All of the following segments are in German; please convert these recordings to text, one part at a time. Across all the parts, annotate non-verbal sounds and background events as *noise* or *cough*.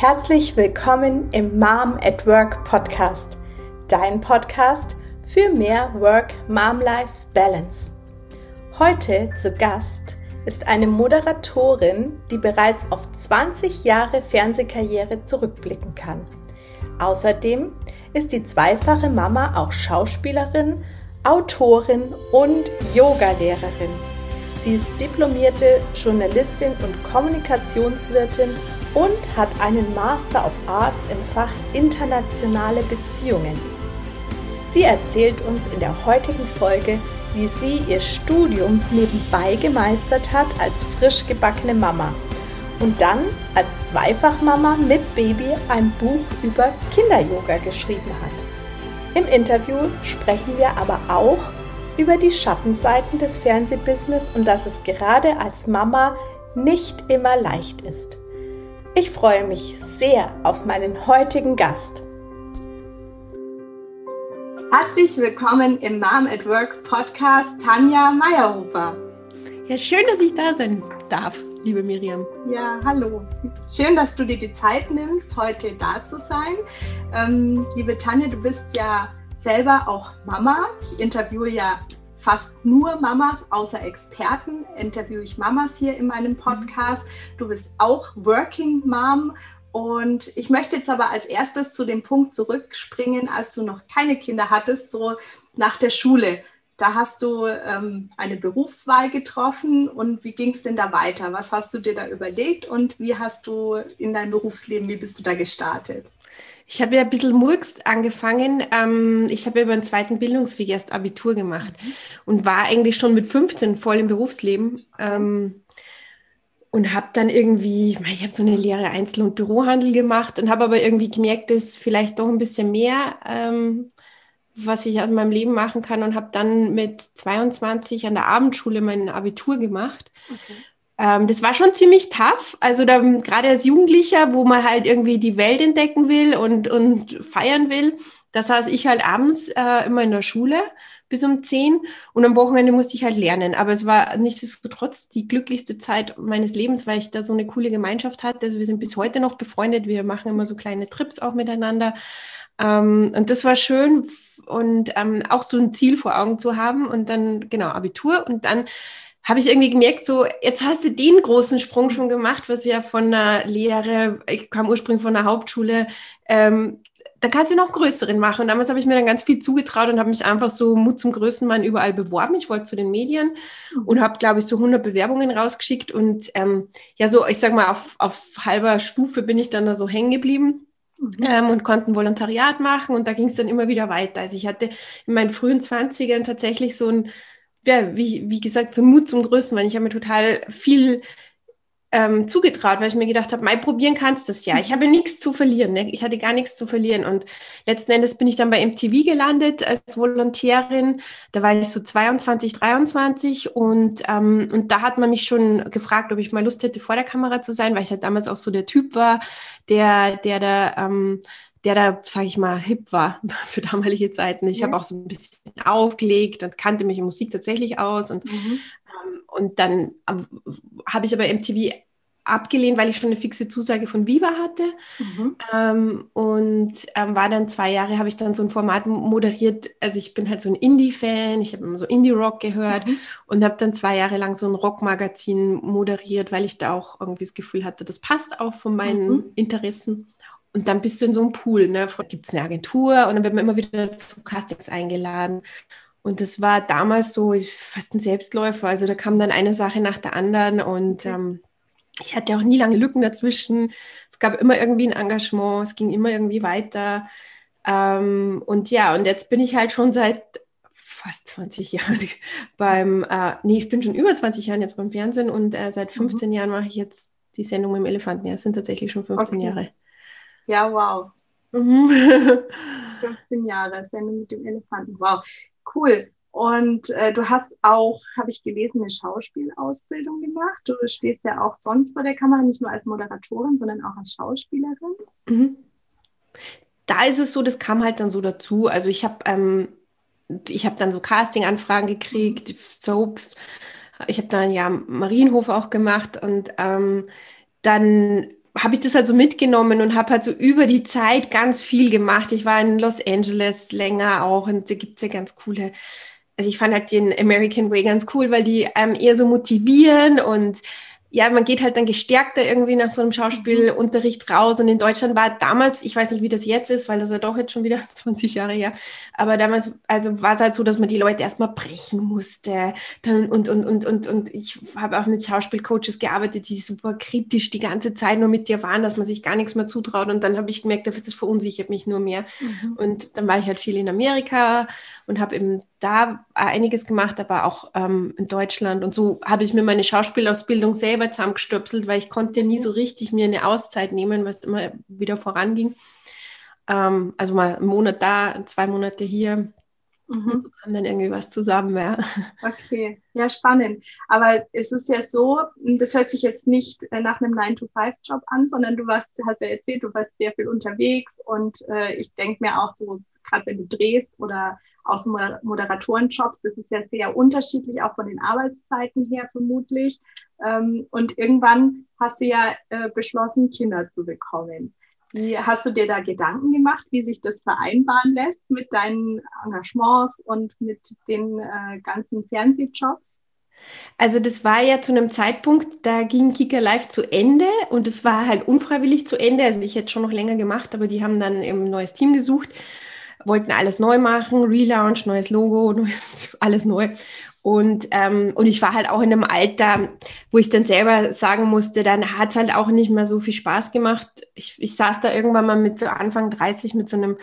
Herzlich willkommen im Mom at Work Podcast, dein Podcast für mehr Work-Mom-Life Balance. Heute zu Gast ist eine Moderatorin, die bereits auf 20 Jahre Fernsehkarriere zurückblicken kann. Außerdem ist die zweifache Mama auch Schauspielerin, Autorin und Yogalehrerin. Sie ist diplomierte Journalistin und Kommunikationswirtin und hat einen Master of Arts im Fach Internationale Beziehungen. Sie erzählt uns in der heutigen Folge, wie sie ihr Studium nebenbei gemeistert hat als frisch gebackene Mama und dann als Zweifachmama mit Baby ein Buch über Kinderyoga geschrieben hat. Im Interview sprechen wir aber auch über die Schattenseiten des Fernsehbusiness und dass es gerade als Mama nicht immer leicht ist. Ich freue mich sehr auf meinen heutigen Gast. Herzlich willkommen im Mom at Work Podcast, Tanja Meyerhofer. Ja, schön, dass ich da sein darf, liebe Miriam. Ja, hallo. Schön, dass du dir die Zeit nimmst, heute da zu sein. Ähm, liebe Tanja, du bist ja selber auch Mama. Ich interviewe ja fast nur Mamas, außer Experten, interviewe ich Mamas hier in meinem Podcast. Du bist auch Working Mom. Und ich möchte jetzt aber als erstes zu dem Punkt zurückspringen, als du noch keine Kinder hattest, so nach der Schule. Da hast du ähm, eine Berufswahl getroffen und wie ging es denn da weiter? Was hast du dir da überlegt und wie hast du in dein Berufsleben, wie bist du da gestartet? Ich habe ja ein bisschen Murks angefangen. Ähm, ich habe ja über den zweiten Bildungsweg erst Abitur gemacht mhm. und war eigentlich schon mit 15 voll im Berufsleben. Ähm, und habe dann irgendwie, ich habe so eine Lehre Einzel- und Bürohandel gemacht und habe aber irgendwie gemerkt, dass vielleicht doch ein bisschen mehr, ähm, was ich aus meinem Leben machen kann und habe dann mit 22 an der Abendschule mein Abitur gemacht. Okay. Ähm, das war schon ziemlich tough. Also gerade als Jugendlicher, wo man halt irgendwie die Welt entdecken will und, und feiern will, da saß ich halt abends äh, immer in der Schule bis um zehn und am Wochenende musste ich halt lernen. Aber es war nichtsdestotrotz die glücklichste Zeit meines Lebens, weil ich da so eine coole Gemeinschaft hatte. Also wir sind bis heute noch befreundet. Wir machen immer so kleine Trips auch miteinander. Ähm, und das war schön und ähm, auch so ein Ziel vor Augen zu haben und dann genau Abitur und dann habe ich irgendwie gemerkt, so, jetzt hast du den großen Sprung schon gemacht, was ja von der Lehre, ich kam ursprünglich von der Hauptschule, ähm, da kannst du noch größeren machen. Und damals habe ich mir dann ganz viel zugetraut und habe mich einfach so Mut zum größten Mann überall beworben. Ich wollte zu den Medien und habe, glaube ich, so 100 Bewerbungen rausgeschickt. Und ähm, ja, so, ich sag mal, auf, auf halber Stufe bin ich dann da so hängen geblieben. Mhm. Ähm, und konnten Volontariat machen und da ging es dann immer wieder weiter. Also ich hatte in meinen frühen Zwanzigern tatsächlich so ein ja, wie, wie gesagt, so Mut zum Größten, weil ich habe mir total viel ähm, zugetraut, weil ich mir gedacht habe, mal probieren kannst du es ja. Ich habe nichts zu verlieren. Ne? Ich hatte gar nichts zu verlieren. Und letzten Endes bin ich dann bei MTV gelandet als Volontärin. Da war ich so 22, 23 und, ähm, und da hat man mich schon gefragt, ob ich mal Lust hätte, vor der Kamera zu sein, weil ich halt damals auch so der Typ war, der, der da ähm, der da, sage ich mal, hip war *laughs* für damalige Zeiten. Ich ja. habe auch so ein bisschen aufgelegt und kannte mich in Musik tatsächlich aus. Und, mhm. ähm, und dann habe ich aber MTV abgelehnt, weil ich schon eine fixe Zusage von Viva hatte. Mhm. Ähm, und ähm, war dann zwei Jahre, habe ich dann so ein Format moderiert. Also ich bin halt so ein Indie-Fan, ich habe immer so Indie-Rock gehört mhm. und habe dann zwei Jahre lang so ein Rock-Magazin moderiert, weil ich da auch irgendwie das Gefühl hatte, das passt auch von meinen mhm. Interessen. Und dann bist du in so einem Pool, ne? Gibt es eine Agentur und dann wird man immer wieder zu Castings eingeladen. Und das war damals so fast ein Selbstläufer. Also da kam dann eine Sache nach der anderen und ähm, ich hatte auch nie lange Lücken dazwischen. Es gab immer irgendwie ein Engagement, es ging immer irgendwie weiter. Ähm, und ja, und jetzt bin ich halt schon seit fast 20 *laughs* Jahren beim, äh, nee, ich bin schon über 20 Jahren jetzt beim Fernsehen und äh, seit 15 mhm. Jahren mache ich jetzt die Sendung mit dem Elefanten. Ja, es sind tatsächlich schon 15 okay. Jahre. Ja, wow. Mhm. *laughs* *laughs* 15 Jahre, Sendung mit dem Elefanten. Wow, cool. Und äh, du hast auch, habe ich gelesen, eine Schauspielausbildung gemacht. Du stehst ja auch sonst vor der Kamera, nicht nur als Moderatorin, sondern auch als Schauspielerin. Mhm. Da ist es so, das kam halt dann so dazu. Also ich habe ähm, ich habe dann so Casting-Anfragen gekriegt, Soaps. Ich habe dann ja Marienhof auch gemacht und ähm, dann habe ich das halt so mitgenommen und habe halt so über die Zeit ganz viel gemacht. Ich war in Los Angeles länger auch und da gibt es ja ganz coole, also ich fand halt den American Way ganz cool, weil die ähm, eher so motivieren und ja, man geht halt dann gestärkter irgendwie nach so einem Schauspielunterricht raus. Und in Deutschland war damals, ich weiß nicht, wie das jetzt ist, weil das ja doch jetzt schon wieder *laughs* 20 Jahre her, aber damals, also war es halt so, dass man die Leute erstmal brechen musste. Dann, und, und, und, und, und ich habe auch mit Schauspielcoaches gearbeitet, die super kritisch die ganze Zeit nur mit dir waren, dass man sich gar nichts mehr zutraut. Und dann habe ich gemerkt, das verunsichert mich nur mehr. Mhm. Und dann war ich halt viel in Amerika und habe eben da einiges gemacht, aber auch ähm, in Deutschland. Und so habe ich mir meine Schauspielausbildung selber zusammengestöpselt, weil ich konnte nie so richtig mir eine Auszeit nehmen, weil es immer wieder voranging. Ähm, also mal einen Monat da, zwei Monate hier. Mhm. So kam dann irgendwie was zusammen, ja. Okay, ja, spannend. Aber es ist ja so, das hört sich jetzt nicht äh, nach einem 9-to-5-Job an, sondern du warst, hast ja erzählt, du warst sehr viel unterwegs und äh, ich denke mir auch so, gerade wenn du drehst oder aus Moderatorenjobs. Das ist ja sehr unterschiedlich, auch von den Arbeitszeiten her vermutlich. Ähm, und irgendwann hast du ja äh, beschlossen, Kinder zu bekommen. Wie hast du dir da Gedanken gemacht, wie sich das vereinbaren lässt mit deinen Engagements und mit den äh, ganzen Fernsehjobs? Also das war ja zu einem Zeitpunkt, da ging Kika Live zu Ende und es war halt unfreiwillig zu Ende. Also ich hätte schon noch länger gemacht, aber die haben dann eben ein neues Team gesucht wollten alles neu machen, Relaunch, neues Logo, *laughs* neues, alles neu. Und, ähm, und ich war halt auch in einem Alter, wo ich dann selber sagen musste, dann hat es halt auch nicht mehr so viel Spaß gemacht. Ich, ich saß da irgendwann mal mit so Anfang 30 mit so einem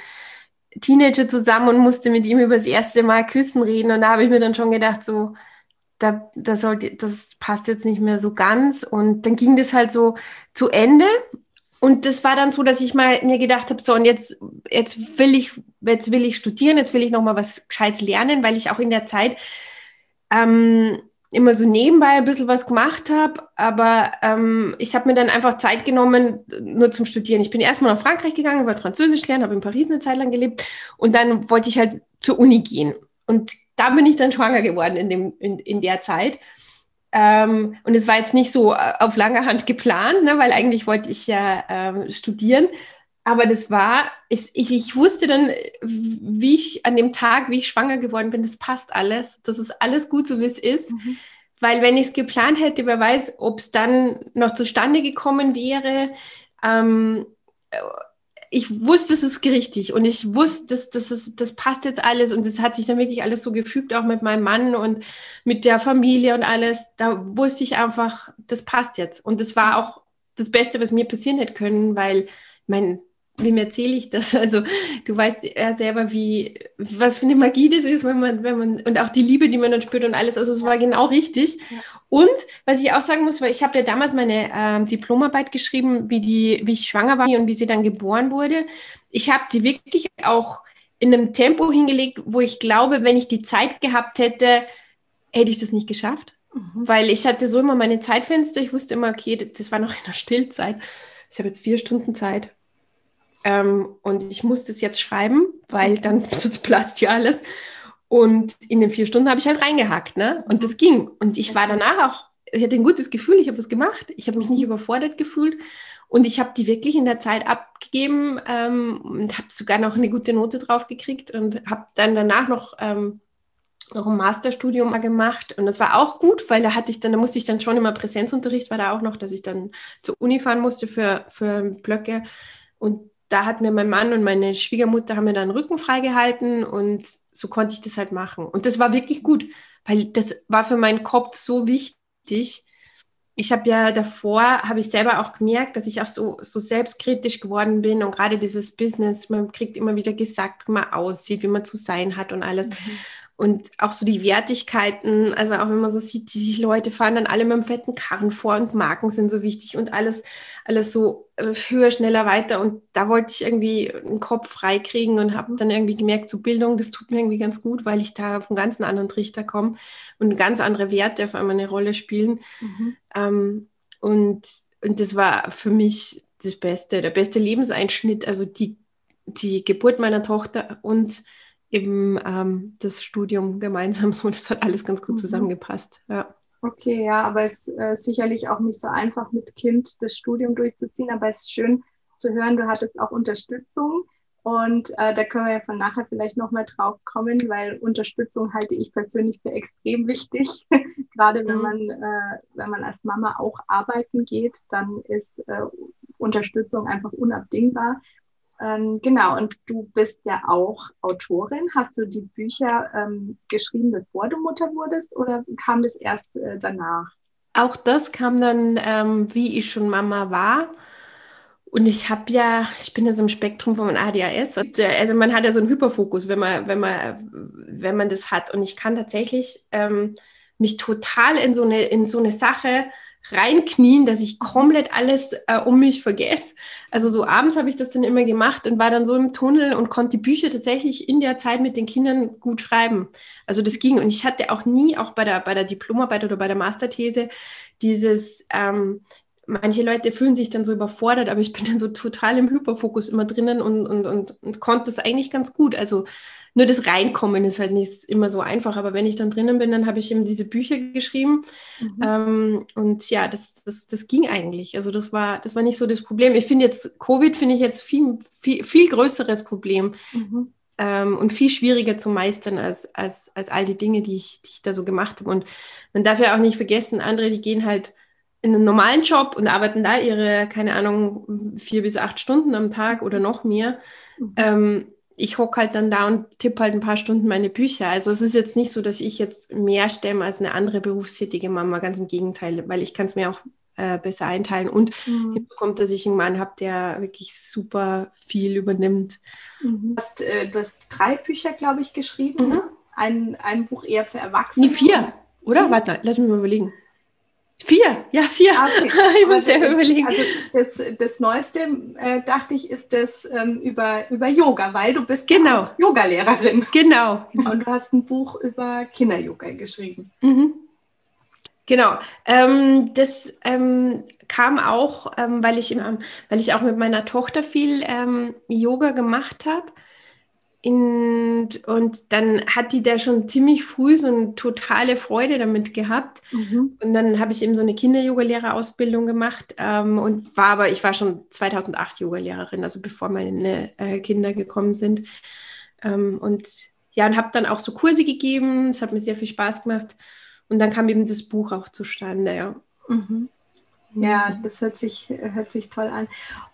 Teenager zusammen und musste mit ihm über das erste Mal küssen reden. Und da habe ich mir dann schon gedacht, so, da, da sollte, das passt jetzt nicht mehr so ganz. Und dann ging das halt so zu Ende. Und das war dann so, dass ich mal mir gedacht habe, so und jetzt, jetzt will ich, jetzt will ich studieren, jetzt will ich noch mal was Gescheites lernen, weil ich auch in der Zeit ähm, immer so nebenbei ein bisschen was gemacht habe, aber ähm, ich habe mir dann einfach Zeit genommen, nur zum Studieren. Ich bin erstmal nach Frankreich gegangen, wollte Französisch lernen, habe in Paris eine Zeit lang gelebt und dann wollte ich halt zur Uni gehen. Und da bin ich dann schwanger geworden in, dem, in, in der Zeit. Ähm, und es war jetzt nicht so äh, auf lange Hand geplant, ne, weil eigentlich wollte ich ja ähm, studieren. Aber das war, ich, ich, ich wusste dann, wie ich an dem Tag, wie ich schwanger geworden bin, das passt alles. Das ist alles gut, so wie es ist. Mhm. Weil wenn ich es geplant hätte, wer weiß, ob es dann noch zustande gekommen wäre. Ähm, ich wusste, es ist richtig und ich wusste, das, das, ist, das passt jetzt alles und es hat sich dann wirklich alles so gefügt, auch mit meinem Mann und mit der Familie und alles. Da wusste ich einfach, das passt jetzt. Und das war auch das Beste, was mir passieren hätte können, weil mein wem erzähle ich das? Also du weißt ja selber, wie was für eine Magie das ist, wenn man, wenn man und auch die Liebe, die man dann spürt und alles. Also es war genau richtig. Ja. Und was ich auch sagen muss, weil ich habe ja damals meine ähm, Diplomarbeit geschrieben, wie die, wie ich schwanger war und wie sie dann geboren wurde. Ich habe die wirklich auch in einem Tempo hingelegt, wo ich glaube, wenn ich die Zeit gehabt hätte, hätte ich das nicht geschafft. Mhm. Weil ich hatte so immer meine Zeitfenster. Ich wusste immer, okay, das war noch in der Stillzeit. Ich habe jetzt vier Stunden Zeit ähm, und ich musste es jetzt schreiben, weil dann *laughs* sonst platzt ja alles. Und in den vier Stunden habe ich halt reingehackt, ne? Und das ging. Und ich war danach auch, ich hatte ein gutes Gefühl, ich habe was gemacht. Ich habe mich nicht überfordert gefühlt. Und ich habe die wirklich in der Zeit abgegeben ähm, und habe sogar noch eine gute Note drauf gekriegt und habe dann danach noch, ähm, noch ein Masterstudium mal gemacht. Und das war auch gut, weil da hatte ich dann, da musste ich dann schon immer Präsenzunterricht, war da auch noch, dass ich dann zur Uni fahren musste für, für Blöcke. Und da hat mir mein Mann und meine Schwiegermutter haben mir dann Rücken freigehalten und so konnte ich das halt machen. Und das war wirklich gut, weil das war für meinen Kopf so wichtig. Ich habe ja davor, habe ich selber auch gemerkt, dass ich auch so, so selbstkritisch geworden bin und gerade dieses Business, man kriegt immer wieder gesagt, wie man aussieht, wie man zu sein hat und alles. Mhm. Und auch so die Wertigkeiten, also auch wenn man so sieht, die Leute fahren dann alle mit einem fetten Karren vor und Marken sind so wichtig und alles, alles so äh, höher, schneller, weiter. Und da wollte ich irgendwie einen Kopf frei kriegen und habe dann irgendwie gemerkt, so Bildung, das tut mir irgendwie ganz gut, weil ich da auf einen ganz anderen Trichter komme und ganz andere Werte auf einmal eine Rolle spielen. Mhm. Ähm, und, und das war für mich das Beste, der beste Lebenseinschnitt, also die, die Geburt meiner Tochter und eben ähm, das Studium gemeinsam so, das hat alles ganz gut mhm. zusammengepasst. Ja. Okay, ja, aber es ist äh, sicherlich auch nicht so einfach mit Kind das Studium durchzuziehen, aber es ist schön zu hören, du hattest auch Unterstützung. Und äh, da können wir ja von nachher vielleicht nochmal drauf kommen, weil Unterstützung halte ich persönlich für extrem wichtig. *laughs* Gerade wenn mhm. man, äh, wenn man als Mama auch arbeiten geht, dann ist äh, Unterstützung einfach unabdingbar. Ähm, genau, und du bist ja auch Autorin. Hast du die Bücher ähm, geschrieben, bevor du Mutter wurdest oder kam das erst äh, danach? Auch das kam dann, ähm, wie ich schon Mama war. Und ich habe ja, ich bin ja so im Spektrum von ADHS. Äh, also man hat ja so einen Hyperfokus, wenn man, wenn man, wenn man das hat. Und ich kann tatsächlich ähm, mich total in so eine, in so eine Sache reinknien, dass ich komplett alles äh, um mich vergesse. Also so abends habe ich das dann immer gemacht und war dann so im Tunnel und konnte die Bücher tatsächlich in der Zeit mit den Kindern gut schreiben. Also das ging. Und ich hatte auch nie, auch bei der, bei der Diplomarbeit oder bei der Masterthese, dieses, ähm, manche Leute fühlen sich dann so überfordert, aber ich bin dann so total im Hyperfokus immer drinnen und, und, und, und konnte das eigentlich ganz gut. Also nur das Reinkommen ist halt nicht immer so einfach, aber wenn ich dann drinnen bin, dann habe ich eben diese Bücher geschrieben. Mhm. Ähm, und ja, das, das, das ging eigentlich. Also das war, das war nicht so das Problem. Ich finde jetzt, Covid finde ich jetzt viel, viel, viel größeres Problem. Mhm. Ähm, und viel schwieriger zu meistern als, als, als all die Dinge, die ich, die ich da so gemacht habe. Und man darf ja auch nicht vergessen, andere, die gehen halt in einen normalen Job und arbeiten da ihre, keine Ahnung, vier bis acht Stunden am Tag oder noch mehr. Mhm. Ähm, ich hocke halt dann da und tippe halt ein paar Stunden meine Bücher. Also es ist jetzt nicht so, dass ich jetzt mehr stemme als eine andere berufstätige Mama, ganz im Gegenteil, weil ich kann es mir auch äh, besser einteilen. Und mhm. hinzu kommt, dass ich einen Mann habe, der wirklich super viel übernimmt. Mhm. Du, hast, äh, du hast drei Bücher, glaube ich, geschrieben. Mhm. Ne? Ein, ein Buch eher für Erwachsene. Nee, vier, oder? Vier? Warte, lass mich mal überlegen. Vier, ja, vier. Ah, okay. *laughs* ich muss ja überlegen. Also das, das Neueste, äh, dachte ich, ist das ähm, über, über Yoga, weil du bist genau. Yoga-Lehrerin. Genau. *laughs* Und du hast ein Buch über Kinder-Yoga geschrieben. Mhm. Genau. Ähm, das ähm, kam auch, ähm, weil, ich, weil ich auch mit meiner Tochter viel ähm, Yoga gemacht habe. Und, und dann hat die da schon ziemlich früh so eine totale Freude damit gehabt. Mhm. Und dann habe ich eben so eine Kinder-Yoga-Lehrerausbildung gemacht ähm, und war aber, ich war schon 2008 Yoga-Lehrerin, also bevor meine äh, Kinder gekommen sind. Ähm, und ja, und habe dann auch so Kurse gegeben. Es hat mir sehr viel Spaß gemacht. Und dann kam eben das Buch auch zustande, ja. Mhm. Ja, das hört sich, hört sich toll an.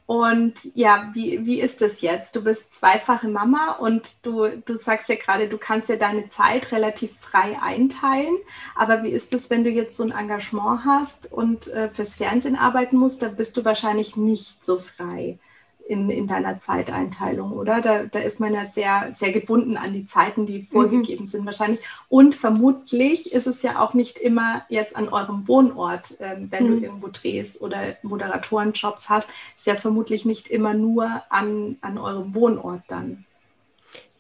Und ja, wie, wie ist das jetzt? Du bist zweifache Mama und du, du sagst ja gerade, du kannst ja deine Zeit relativ frei einteilen. Aber wie ist es, wenn du jetzt so ein Engagement hast und äh, fürs Fernsehen arbeiten musst? Da bist du wahrscheinlich nicht so frei in, in deiner Zeiteinteilung, oder? Da, da ist man ja sehr, sehr gebunden an die Zeiten, die vorgegeben mhm. sind wahrscheinlich. Und vermutlich ist es ja auch nicht immer jetzt an eurem Wohnort, ähm, wenn mhm. du irgendwo drehst oder Moderatorenjobs hast, ist ja vermutlich nicht immer nur an, an eurem Wohnort dann.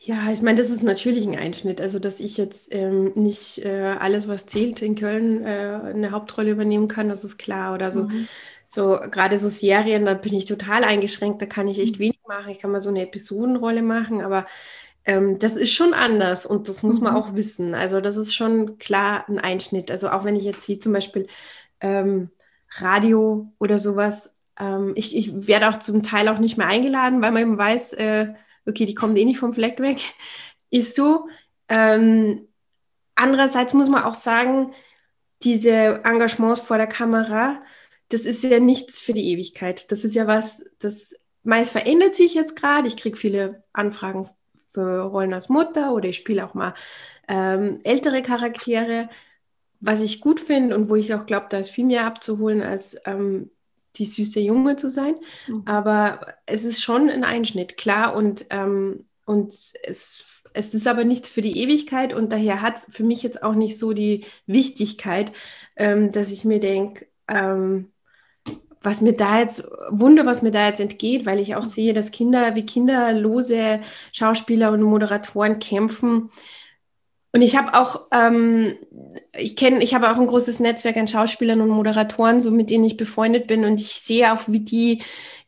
Ja, ich meine, das ist natürlich ein Einschnitt. Also, dass ich jetzt ähm, nicht äh, alles, was zählt, in Köln äh, eine Hauptrolle übernehmen kann, das ist klar. Oder so. Mhm so gerade so Serien, da bin ich total eingeschränkt, da kann ich echt mhm. wenig machen. Ich kann mal so eine Episodenrolle machen, aber ähm, das ist schon anders und das muss man mhm. auch wissen. Also das ist schon klar ein Einschnitt. Also auch wenn ich jetzt sehe zum Beispiel ähm, Radio oder sowas, ähm, ich, ich werde auch zum Teil auch nicht mehr eingeladen, weil man eben weiß, äh, okay, die kommen eh nicht vom Fleck weg. *laughs* Ist so. Ähm, andererseits muss man auch sagen, diese Engagements vor der Kamera, das ist ja nichts für die Ewigkeit. Das ist ja was, das meist verändert sich jetzt gerade. Ich kriege viele Anfragen für Rollen als Mutter oder ich spiele auch mal ähm, ältere Charaktere, was ich gut finde und wo ich auch glaube, da ist viel mehr abzuholen, als ähm, die süße Junge zu sein. Mhm. Aber es ist schon ein Einschnitt, klar. Und, ähm, und es, es ist aber nichts für die Ewigkeit und daher hat es für mich jetzt auch nicht so die Wichtigkeit, ähm, dass ich mir denke, ähm, was mir da jetzt, Wunder, was mir da jetzt entgeht, weil ich auch sehe, dass Kinder wie kinderlose Schauspieler und Moderatoren kämpfen. Und ich habe auch, ähm, ich kenne, ich habe auch ein großes Netzwerk an Schauspielern und Moderatoren, so mit denen ich befreundet bin. Und ich sehe auch, wie die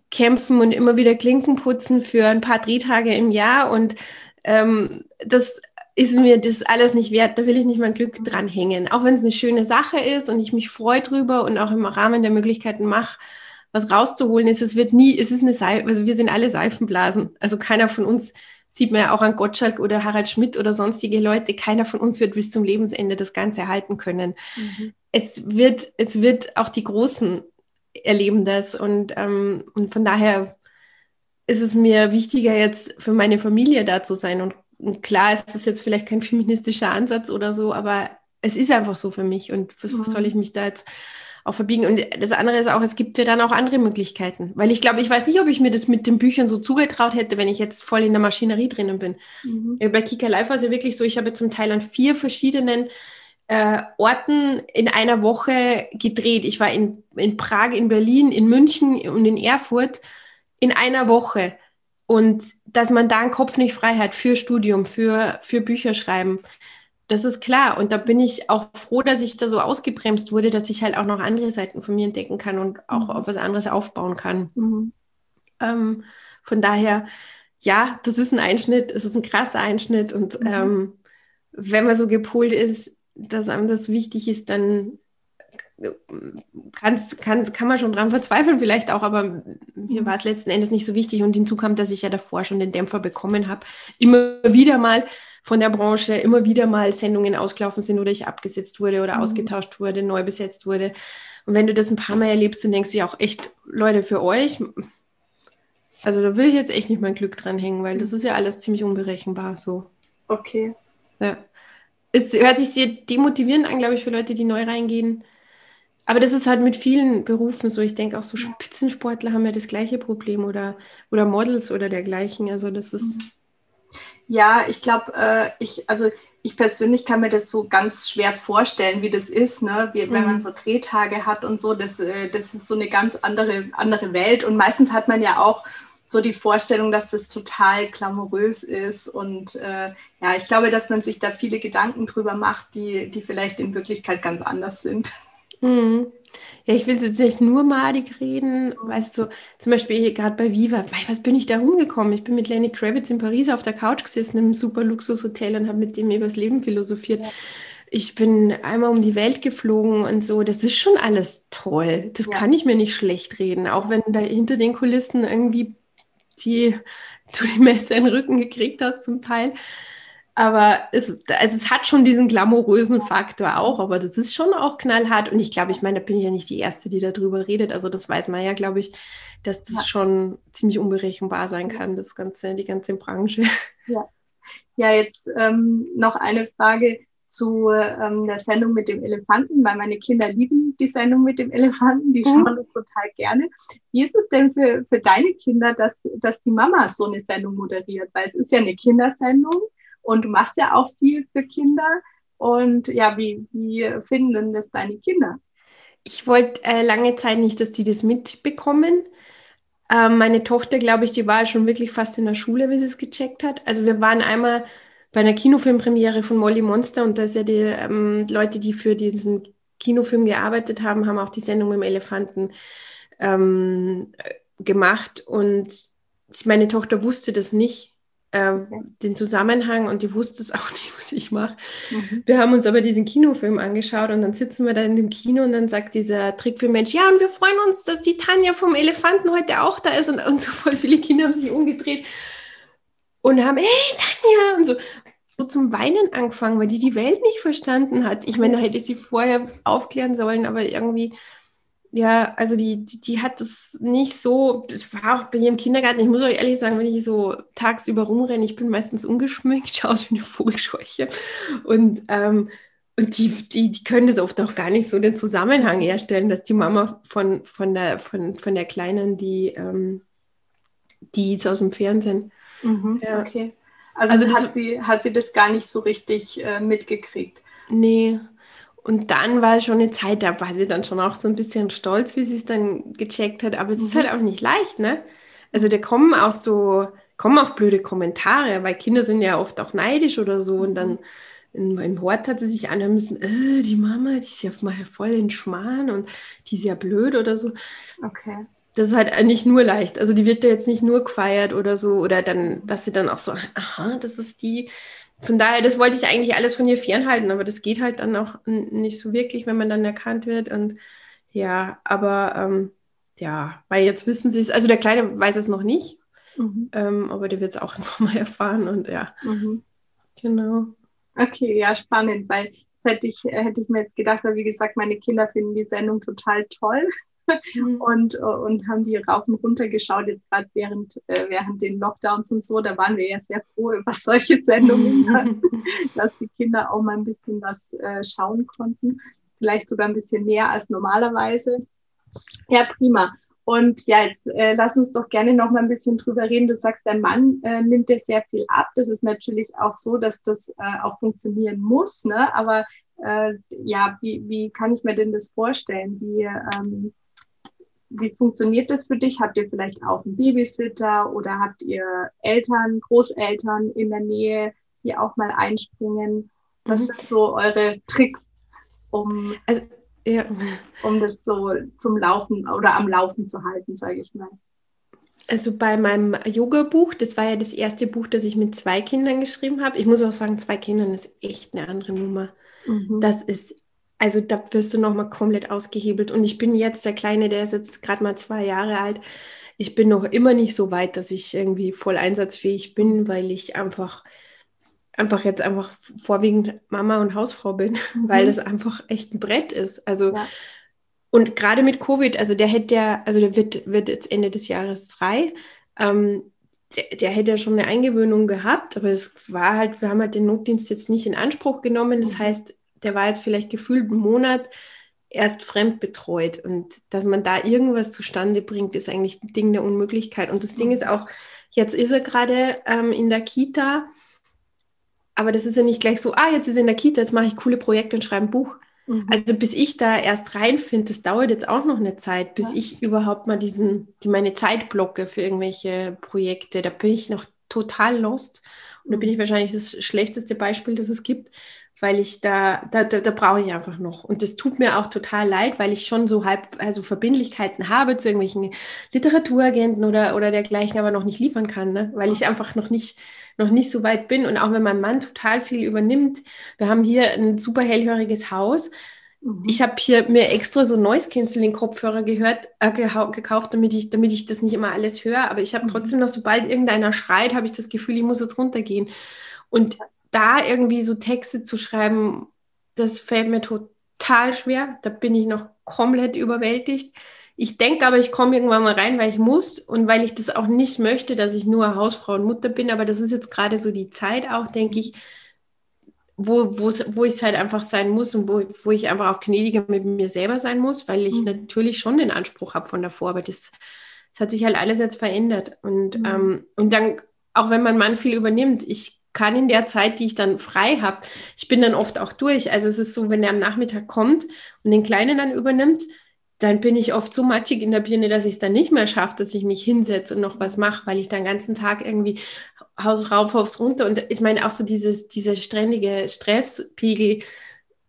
kämpfen und immer wieder Klinken putzen für ein paar Drehtage im Jahr. Und ähm, das ist mir das alles nicht wert, da will ich nicht mein Glück dran hängen. Auch wenn es eine schöne Sache ist und ich mich freue drüber und auch im Rahmen der Möglichkeiten mache, was rauszuholen ist, es wird nie, es ist eine Seife, also wir sind alle Seifenblasen. Also keiner von uns sieht man ja auch an Gottschalk oder Harald Schmidt oder sonstige Leute, keiner von uns wird bis zum Lebensende das Ganze erhalten können. Mhm. Es wird, es wird auch die Großen erleben das und, ähm, und von daher ist es mir wichtiger jetzt für meine Familie da zu sein und, und klar ist das jetzt vielleicht kein feministischer Ansatz oder so, aber es ist einfach so für mich und was mhm. soll ich mich da jetzt auch verbiegen. Und das andere ist auch, es gibt ja dann auch andere Möglichkeiten. Weil ich glaube, ich weiß nicht, ob ich mir das mit den Büchern so zugetraut hätte, wenn ich jetzt voll in der Maschinerie drinnen bin. Mhm. Bei Kika Live war es ja wirklich so, ich habe zum Teil an vier verschiedenen äh, Orten in einer Woche gedreht. Ich war in, in Prag, in Berlin, in München und in Erfurt in einer Woche. Und dass man da einen Kopf nicht frei hat für Studium, für, für Bücher schreiben. Das ist klar. Und da bin ich auch froh, dass ich da so ausgebremst wurde, dass ich halt auch noch andere Seiten von mir entdecken kann und auch mhm. was anderes aufbauen kann. Mhm. Ähm, von daher, ja, das ist ein Einschnitt, es ist ein krasser Einschnitt. Und mhm. ähm, wenn man so gepolt ist, dass einem das wichtig ist, dann kann's, kann, kann man schon dran verzweifeln, vielleicht auch, aber mir mhm. war es letzten Endes nicht so wichtig. Und hinzu kam, dass ich ja davor schon den Dämpfer bekommen habe. Immer wieder mal von der Branche immer wieder mal Sendungen ausgelaufen sind oder ich abgesetzt wurde oder mhm. ausgetauscht wurde, neu besetzt wurde. Und wenn du das ein paar Mal erlebst, dann denkst du ja auch echt, Leute, für euch, also da will ich jetzt echt nicht mein Glück dran hängen, weil das ist ja alles ziemlich unberechenbar so. Okay. Ja. Es hört sich sehr demotivierend an, glaube ich, für Leute, die neu reingehen. Aber das ist halt mit vielen Berufen so. Ich denke auch so Spitzensportler haben ja das gleiche Problem oder, oder Models oder dergleichen. Also das ist. Mhm. Ja, ich glaube, äh, ich, also ich persönlich kann mir das so ganz schwer vorstellen, wie das ist, ne? wie, wenn man mhm. so Drehtage hat und so. Das, äh, das ist so eine ganz andere, andere Welt. Und meistens hat man ja auch so die Vorstellung, dass das total glamourös ist. Und äh, ja, ich glaube, dass man sich da viele Gedanken drüber macht, die, die vielleicht in Wirklichkeit ganz anders sind. Mhm. Ja, ich will jetzt nicht nur madig reden, weißt du, zum Beispiel gerade bei Viva, was bin ich da rumgekommen? Ich bin mit Lenny Kravitz in Paris auf der Couch gesessen im super Luxushotel und habe mit dem über das Leben philosophiert. Ja. Ich bin einmal um die Welt geflogen und so, das ist schon alles toll. Das ja. kann ich mir nicht schlecht reden, auch wenn da hinter den Kulissen irgendwie die, du die Messe in den Rücken gekriegt hast zum Teil. Aber es, also es hat schon diesen glamourösen Faktor auch, aber das ist schon auch knallhart. Und ich glaube, ich meine, da bin ich ja nicht die Erste, die darüber redet. Also das weiß man ja, glaube ich, dass das ja. schon ziemlich unberechenbar sein kann, das ganze, die ganze Branche. Ja, ja jetzt ähm, noch eine Frage zu ähm, der Sendung mit dem Elefanten, weil meine Kinder lieben die Sendung mit dem Elefanten, die schauen das total gerne. Wie ist es denn für, für deine Kinder, dass, dass die Mama so eine Sendung moderiert? Weil es ist ja eine Kindersendung und du machst ja auch viel für Kinder. Und ja, wie, wie finden denn das deine Kinder? Ich wollte äh, lange Zeit nicht, dass die das mitbekommen. Ähm, meine Tochter, glaube ich, die war schon wirklich fast in der Schule, wie sie es gecheckt hat. Also wir waren einmal bei einer Kinofilmpremiere von Molly Monster und da ist ja die ähm, Leute, die für diesen Kinofilm gearbeitet haben, haben auch die Sendung mit dem Elefanten ähm, gemacht und meine Tochter wusste das nicht ähm, den Zusammenhang und die wusste es *laughs* auch nicht, was ich mache. Mhm. Wir haben uns aber diesen Kinofilm angeschaut und dann sitzen wir da in dem Kino und dann sagt dieser Trickfilmmensch, ja, und wir freuen uns, dass die Tanja vom Elefanten heute auch da ist und, und so voll viele Kinder haben sich umgedreht und haben, hey, Tanja, und so, so zum Weinen angefangen, weil die die Welt nicht verstanden hat. Ich meine, da hätte ich sie vorher aufklären sollen, aber irgendwie ja, also die, die, die, hat das nicht so, das war auch bei ihrem Kindergarten, ich muss euch ehrlich sagen, wenn ich so tagsüber rumrenne, ich bin meistens ungeschminkt, *laughs* schaue aus wie eine Vogelscheuche. Und, ähm, und die, die, die können das oft auch gar nicht so den Zusammenhang herstellen, dass die Mama von, von, der, von, von der Kleinen, die, ähm, die ist aus dem Fernsehen. Mhm, ja. Okay. Also, also hat, sie, hat sie das gar nicht so richtig äh, mitgekriegt? Nee, und dann war schon eine Zeit, da war sie dann schon auch so ein bisschen stolz, wie sie es dann gecheckt hat. Aber es mhm. ist halt auch nicht leicht, ne? Also da kommen auch so, kommen auch blöde Kommentare, weil Kinder sind ja oft auch neidisch oder so. Und dann in, im Hort hat sie sich anhören müssen, äh, die Mama, die ist ja mal voll in Schmarrn und die ist ja blöd oder so. Okay. Das ist halt nicht nur leicht. Also die wird ja jetzt nicht nur gefeiert oder so. Oder dann, dass sie dann auch so, aha, das ist die, von daher, das wollte ich eigentlich alles von ihr fernhalten, aber das geht halt dann auch nicht so wirklich, wenn man dann erkannt wird. Und ja, aber ähm, ja, weil jetzt wissen sie es, also der Kleine weiß es noch nicht, mhm. ähm, aber der wird es auch *laughs* noch mal erfahren und ja, mhm. genau. Okay, ja, spannend, weil das hätte ich, hätte ich mir jetzt gedacht, weil wie gesagt, meine Kinder finden die Sendung total toll mhm. *laughs* und, und haben die rauf und runter geschaut, jetzt gerade während, äh, während den Lockdowns und so, da waren wir ja sehr froh über *laughs* solche Sendungen, *laughs* dass, dass die Kinder auch mal ein bisschen was äh, schauen konnten, vielleicht sogar ein bisschen mehr als normalerweise. Ja, prima. Und ja, jetzt äh, lass uns doch gerne noch mal ein bisschen drüber reden. Du sagst, dein Mann äh, nimmt dir sehr viel ab. Das ist natürlich auch so, dass das äh, auch funktionieren muss. Ne? Aber äh, ja, wie, wie kann ich mir denn das vorstellen? Wie, ähm, wie funktioniert das für dich? Habt ihr vielleicht auch einen Babysitter oder habt ihr Eltern, Großeltern in der Nähe, die auch mal einspringen? Was mhm. sind so eure Tricks, um also ja. Um das so zum Laufen oder am Laufen zu halten, sage ich mal. Also bei meinem Yoga-Buch, das war ja das erste Buch, das ich mit zwei Kindern geschrieben habe. Ich muss auch sagen, zwei Kindern ist echt eine andere Nummer. Mhm. Das ist, also da wirst du nochmal komplett ausgehebelt. Und ich bin jetzt der Kleine, der ist jetzt gerade mal zwei Jahre alt. Ich bin noch immer nicht so weit, dass ich irgendwie voll einsatzfähig bin, weil ich einfach einfach jetzt einfach vorwiegend Mama und Hausfrau bin, *laughs* mhm. weil das einfach echt ein Brett ist. Also ja. und gerade mit Covid, also der hätte ja, also der wird, wird jetzt Ende des Jahres drei. Ähm, der, der, hätte ja schon eine Eingewöhnung gehabt, aber es war halt, wir haben halt den Notdienst jetzt nicht in Anspruch genommen. Das mhm. heißt, der war jetzt vielleicht gefühlt einen Monat erst fremd betreut. Und dass man da irgendwas zustande bringt, ist eigentlich ein Ding der Unmöglichkeit. Und das Ding mhm. ist auch, jetzt ist er gerade ähm, in der Kita aber das ist ja nicht gleich so, ah, jetzt ist er in der Kita, jetzt mache ich coole Projekte und schreibe ein Buch. Mhm. Also bis ich da erst reinfinde, das dauert jetzt auch noch eine Zeit, bis ja. ich überhaupt mal diesen, die meine Zeit blocke für irgendwelche Projekte. Da bin ich noch total lost. Und da bin ich wahrscheinlich das schlechteste Beispiel, das es gibt, weil ich da, da, da, da brauche ich einfach noch. Und das tut mir auch total leid, weil ich schon so halb, also Verbindlichkeiten habe zu irgendwelchen Literaturagenten oder, oder dergleichen, aber noch nicht liefern kann, ne? weil ich einfach noch nicht noch nicht so weit bin und auch wenn mein Mann total viel übernimmt. Wir haben hier ein super hellhöriges Haus. Mhm. Ich habe hier mir extra so Noise Canceling Kopfhörer gehört, äh, gekauft, damit ich, damit ich das nicht immer alles höre. Aber ich habe mhm. trotzdem noch, sobald irgendeiner schreit, habe ich das Gefühl, ich muss jetzt runtergehen. Und da irgendwie so Texte zu schreiben, das fällt mir total schwer. Da bin ich noch komplett überwältigt. Ich denke aber, ich komme irgendwann mal rein, weil ich muss und weil ich das auch nicht möchte, dass ich nur Hausfrau und Mutter bin. Aber das ist jetzt gerade so die Zeit auch, denke ich, wo, wo ich es halt einfach sein muss und wo, wo ich einfach auch gnädiger mit mir selber sein muss, weil ich mhm. natürlich schon den Anspruch habe von davor. Aber das, das hat sich halt alles jetzt verändert. Und, mhm. ähm, und dann, auch wenn mein Mann viel übernimmt, ich kann in der Zeit, die ich dann frei habe, ich bin dann oft auch durch. Also es ist so, wenn er am Nachmittag kommt und den Kleinen dann übernimmt, dann bin ich oft so matschig in der Birne, dass ich es dann nicht mehr schaffe, dass ich mich hinsetze und noch was mache, weil ich dann den ganzen Tag irgendwie Haus rauf, Haus runter und ich meine auch so dieses, dieser ständige Stresspegel,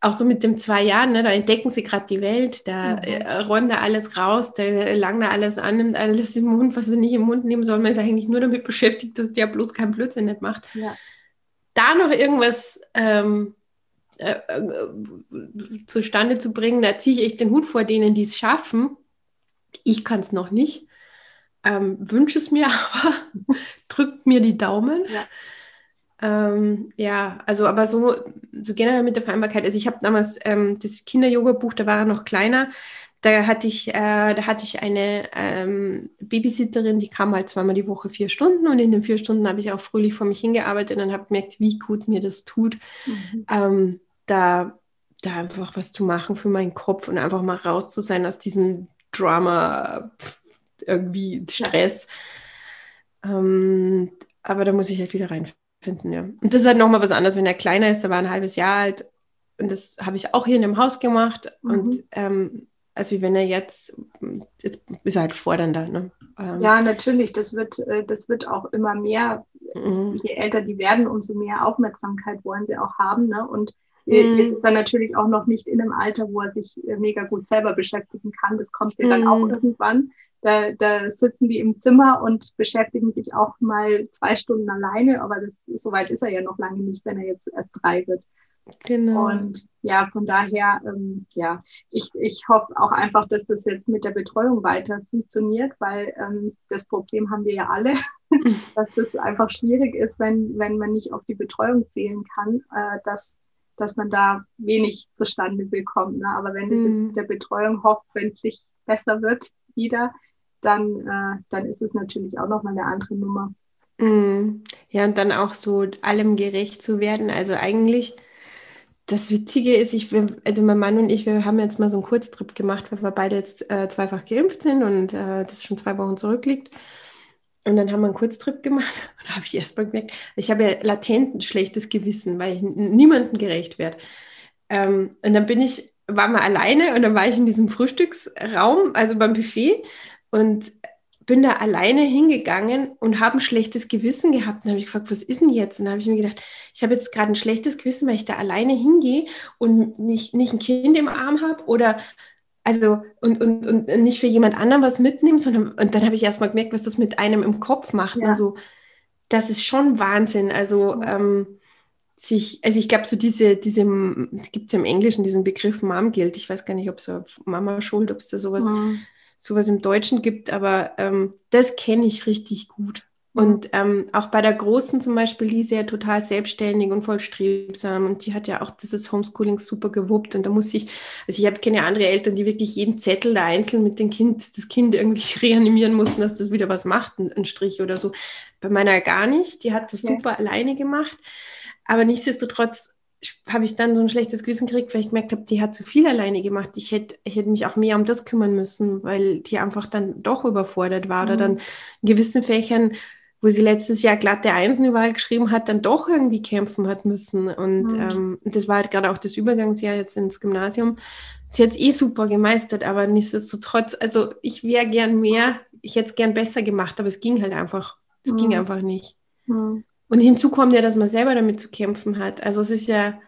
auch so mit dem zwei Jahren, ne, da entdecken sie gerade die Welt, da mhm. äh, räumen da alles raus, da langt da alles an, nimmt alles im Mund, was sie nicht im Mund nehmen soll. Man ist eigentlich nur damit beschäftigt, dass der bloß kein Blödsinn nicht macht. Ja. Da noch irgendwas ähm, äh, äh, zustande zu bringen. Da ziehe ich echt den Hut vor denen, die es schaffen. Ich kann es noch nicht. Ähm, Wünsche es mir *laughs* aber, drückt mir die Daumen. Ja. Ähm, ja, also aber so, so generell mit der Vereinbarkeit. Also ich habe damals ähm, das Kinder-Yoga-Buch, da war er noch kleiner. Da hatte ich, äh, da hatte ich eine ähm, Babysitterin, die kam halt zweimal die Woche vier Stunden und in den vier Stunden habe ich auch fröhlich vor mich hingearbeitet und habe gemerkt, wie gut mir das tut. Mhm. Ähm, da, da einfach was zu machen für meinen Kopf und einfach mal raus zu sein aus diesem Drama, irgendwie Stress. Ja. Ähm, aber da muss ich halt wieder reinfinden, ja. Und das ist halt nochmal was anderes, wenn er kleiner ist, der war ein halbes Jahr alt und das habe ich auch hier in dem Haus gemacht mhm. und ähm, als wie wenn er jetzt, jetzt ist er halt fordernder. Ne? Ähm. Ja, natürlich, das wird, äh, das wird auch immer mehr, mhm. je älter die werden, umso mehr Aufmerksamkeit wollen sie auch haben. Ne? Und Mhm. Jetzt ist er natürlich auch noch nicht in einem Alter, wo er sich äh, mega gut selber beschäftigen kann. Das kommt ja dann auch mhm. irgendwann. da, da sitzen die im Zimmer und beschäftigen sich auch mal zwei Stunden alleine, aber das, so weit ist er ja noch lange nicht, wenn er jetzt erst drei wird. Genau. Und ja, von daher, ähm, ja, ich, ich hoffe auch einfach, dass das jetzt mit der Betreuung weiter funktioniert, weil ähm, das Problem haben wir ja alle, *laughs* dass das einfach schwierig ist, wenn, wenn man nicht auf die Betreuung zählen kann, äh, dass, dass man da wenig zustande bekommt. Ne? Aber wenn es mhm. jetzt mit der Betreuung hoffentlich besser wird wieder, dann, äh, dann ist es natürlich auch nochmal eine andere Nummer. Mhm. Ja, und dann auch so allem gerecht zu werden. Also eigentlich das Witzige ist, ich, also mein Mann und ich, wir haben jetzt mal so einen Kurztrip gemacht, weil wir beide jetzt äh, zweifach geimpft sind und äh, das schon zwei Wochen zurückliegt. Und dann haben wir einen Kurztrip gemacht und *laughs* da habe ich erst mal gemerkt, ich habe ja latent ein schlechtes Gewissen, weil ich niemandem gerecht werde. Ähm, und dann bin ich, war mal alleine und dann war ich in diesem Frühstücksraum, also beim Buffet und bin da alleine hingegangen und habe ein schlechtes Gewissen gehabt. Und habe ich gefragt, was ist denn jetzt? Und dann habe ich mir gedacht, ich habe jetzt gerade ein schlechtes Gewissen, weil ich da alleine hingehe und nicht, nicht ein Kind im Arm habe oder also und, und, und nicht für jemand anderen was mitnehmen, sondern und dann habe ich erst mal gemerkt, was das mit einem im Kopf macht. Ja. Also das ist schon Wahnsinn. Also ähm, sich, also ich glaube, so diese, diese, gibt es ja im Englischen diesen Begriff Mom Guilt. Ich weiß gar nicht, ob es Mama Schuld, ob es da sowas mhm sowas im Deutschen gibt, aber ähm, das kenne ich richtig gut. Mhm. Und ähm, auch bei der Großen zum Beispiel, die ist ja total selbstständig und voll strebsam und die hat ja auch dieses Homeschooling super gewuppt und da muss ich, also ich habe keine andere Eltern, die wirklich jeden Zettel da einzeln mit dem Kind, das Kind irgendwie *laughs* reanimieren mussten, dass das wieder was macht, ein, ein Strich oder so. Bei meiner gar nicht, die hat das ja. super alleine gemacht, aber nichtsdestotrotz habe ich dann so ein schlechtes Gewissen gekriegt, weil ich gemerkt habe, die hat zu viel alleine gemacht. Ich hätte, ich hätte mich auch mehr um das kümmern müssen, weil die einfach dann doch überfordert war. Mhm. Oder dann in gewissen Fächern, wo sie letztes Jahr glatte Einsen überall geschrieben hat, dann doch irgendwie kämpfen hat müssen. Und mhm. ähm, das war halt gerade auch das Übergangsjahr jetzt ins Gymnasium. Sie hat es eh super gemeistert, aber nichtsdestotrotz, also ich wäre gern mehr, ich hätte es gern besser gemacht, aber es ging halt einfach. Es mhm. ging einfach nicht. Und hinzu kommt ja, dass man selber damit zu kämpfen hat. Also es ist ja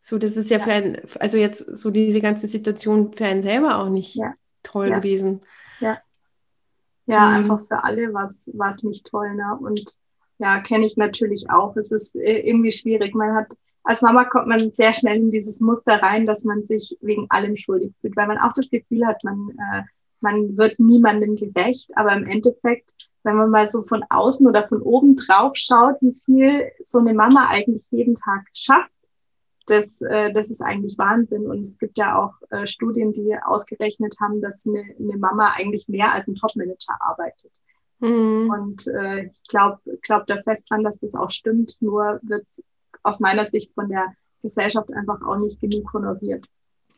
so, das ist ja, ja. für ein, also jetzt so diese ganze Situation für einen selber auch nicht ja. toll ja. gewesen. Ja. Ja, mhm. einfach für alle war es nicht toll. Ne? Und ja, kenne ich natürlich auch. Es ist äh, irgendwie schwierig. Man hat, als Mama kommt man sehr schnell in dieses Muster rein, dass man sich wegen allem schuldig fühlt, weil man auch das Gefühl hat, man, äh, man wird niemandem gerecht, aber im Endeffekt wenn man mal so von außen oder von oben drauf schaut, wie viel so eine Mama eigentlich jeden Tag schafft, das, äh, das ist eigentlich Wahnsinn. Und es gibt ja auch äh, Studien, die ausgerechnet haben, dass eine, eine Mama eigentlich mehr als ein Topmanager arbeitet. Mhm. Und äh, ich glaube glaub da fest dran, dass das auch stimmt. Nur wird es aus meiner Sicht von der Gesellschaft einfach auch nicht genug honoriert,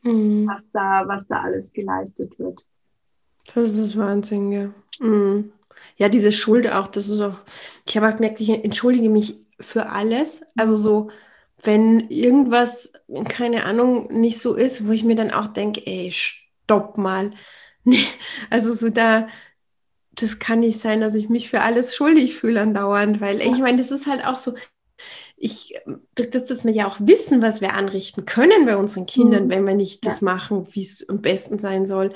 mhm. was, da, was da alles geleistet wird. Das ist Wahnsinn, ja. Mhm. Ja, diese Schuld auch, das ist auch, ich habe auch gemerkt, ich entschuldige mich für alles. Also so, wenn irgendwas, keine Ahnung, nicht so ist, wo ich mir dann auch denke, ey, stopp mal. *laughs* Also so da, das kann nicht sein, dass ich mich für alles schuldig fühle andauernd, weil ich meine, das ist halt auch so, ich, das, dass wir ja auch wissen, was wir anrichten können bei unseren Kindern, mhm. wenn wir nicht das machen, wie es am besten sein soll.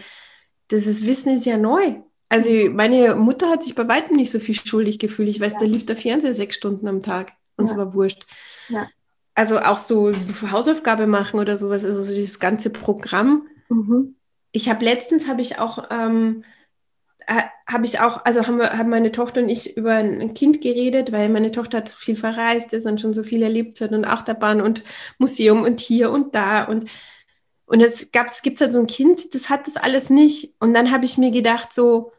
Das ist, Wissen ist ja neu. Also meine Mutter hat sich bei weitem nicht so viel schuldig gefühlt. Ich weiß, ja. da lief der Fernseher sechs Stunden am Tag und es war wurscht. Ja. Also auch so Hausaufgabe machen oder sowas, also so dieses ganze Programm. Mhm. Ich habe letztens habe ich auch ähm, äh, habe ich auch, also haben, wir, haben meine Tochter und ich über ein Kind geredet, weil meine Tochter hat so viel verreist ist und schon so viel erlebt hat und Achterbahn und Museum und hier und da und und es gab, es gibt halt so ein Kind, das hat das alles nicht. Und dann habe ich mir gedacht, so,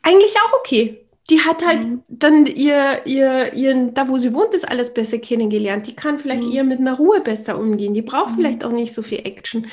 eigentlich auch okay. Die hat halt mhm. dann ihr, ihr, ihren, da wo sie wohnt, ist alles besser kennengelernt. Die kann vielleicht mhm. eher mit einer Ruhe besser umgehen. Die braucht mhm. vielleicht auch nicht so viel Action.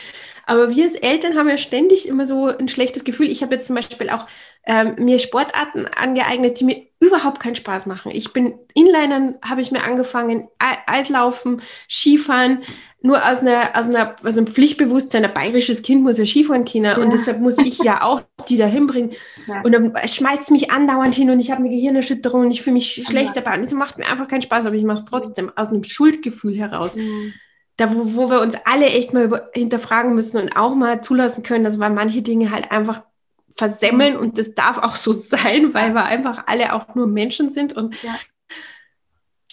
Aber wir als Eltern haben ja ständig immer so ein schlechtes Gefühl. Ich habe jetzt zum Beispiel auch ähm, mir Sportarten angeeignet, die mir überhaupt keinen Spaß machen. Ich bin Inlinern, habe ich mir angefangen, Eislaufen, Skifahren, nur aus, einer, aus, einer, aus einem Pflichtbewusstsein, ein bayerisches Kind muss ja Skifahren können ja. und deshalb muss ich ja auch die da hinbringen. Ja. Und dann schmeißt mich andauernd hin und ich habe eine Gehirnerschütterung und ich fühle mich schlecht dabei. Und das macht mir einfach keinen Spaß, aber ich mache es trotzdem aus einem Schuldgefühl heraus. Mhm. da wo, wo wir uns alle echt mal hinterfragen müssen und auch mal zulassen können, dass wir manche Dinge halt einfach versemmeln mhm. und das darf auch so *laughs* sein, weil wir einfach alle auch nur Menschen sind und ja,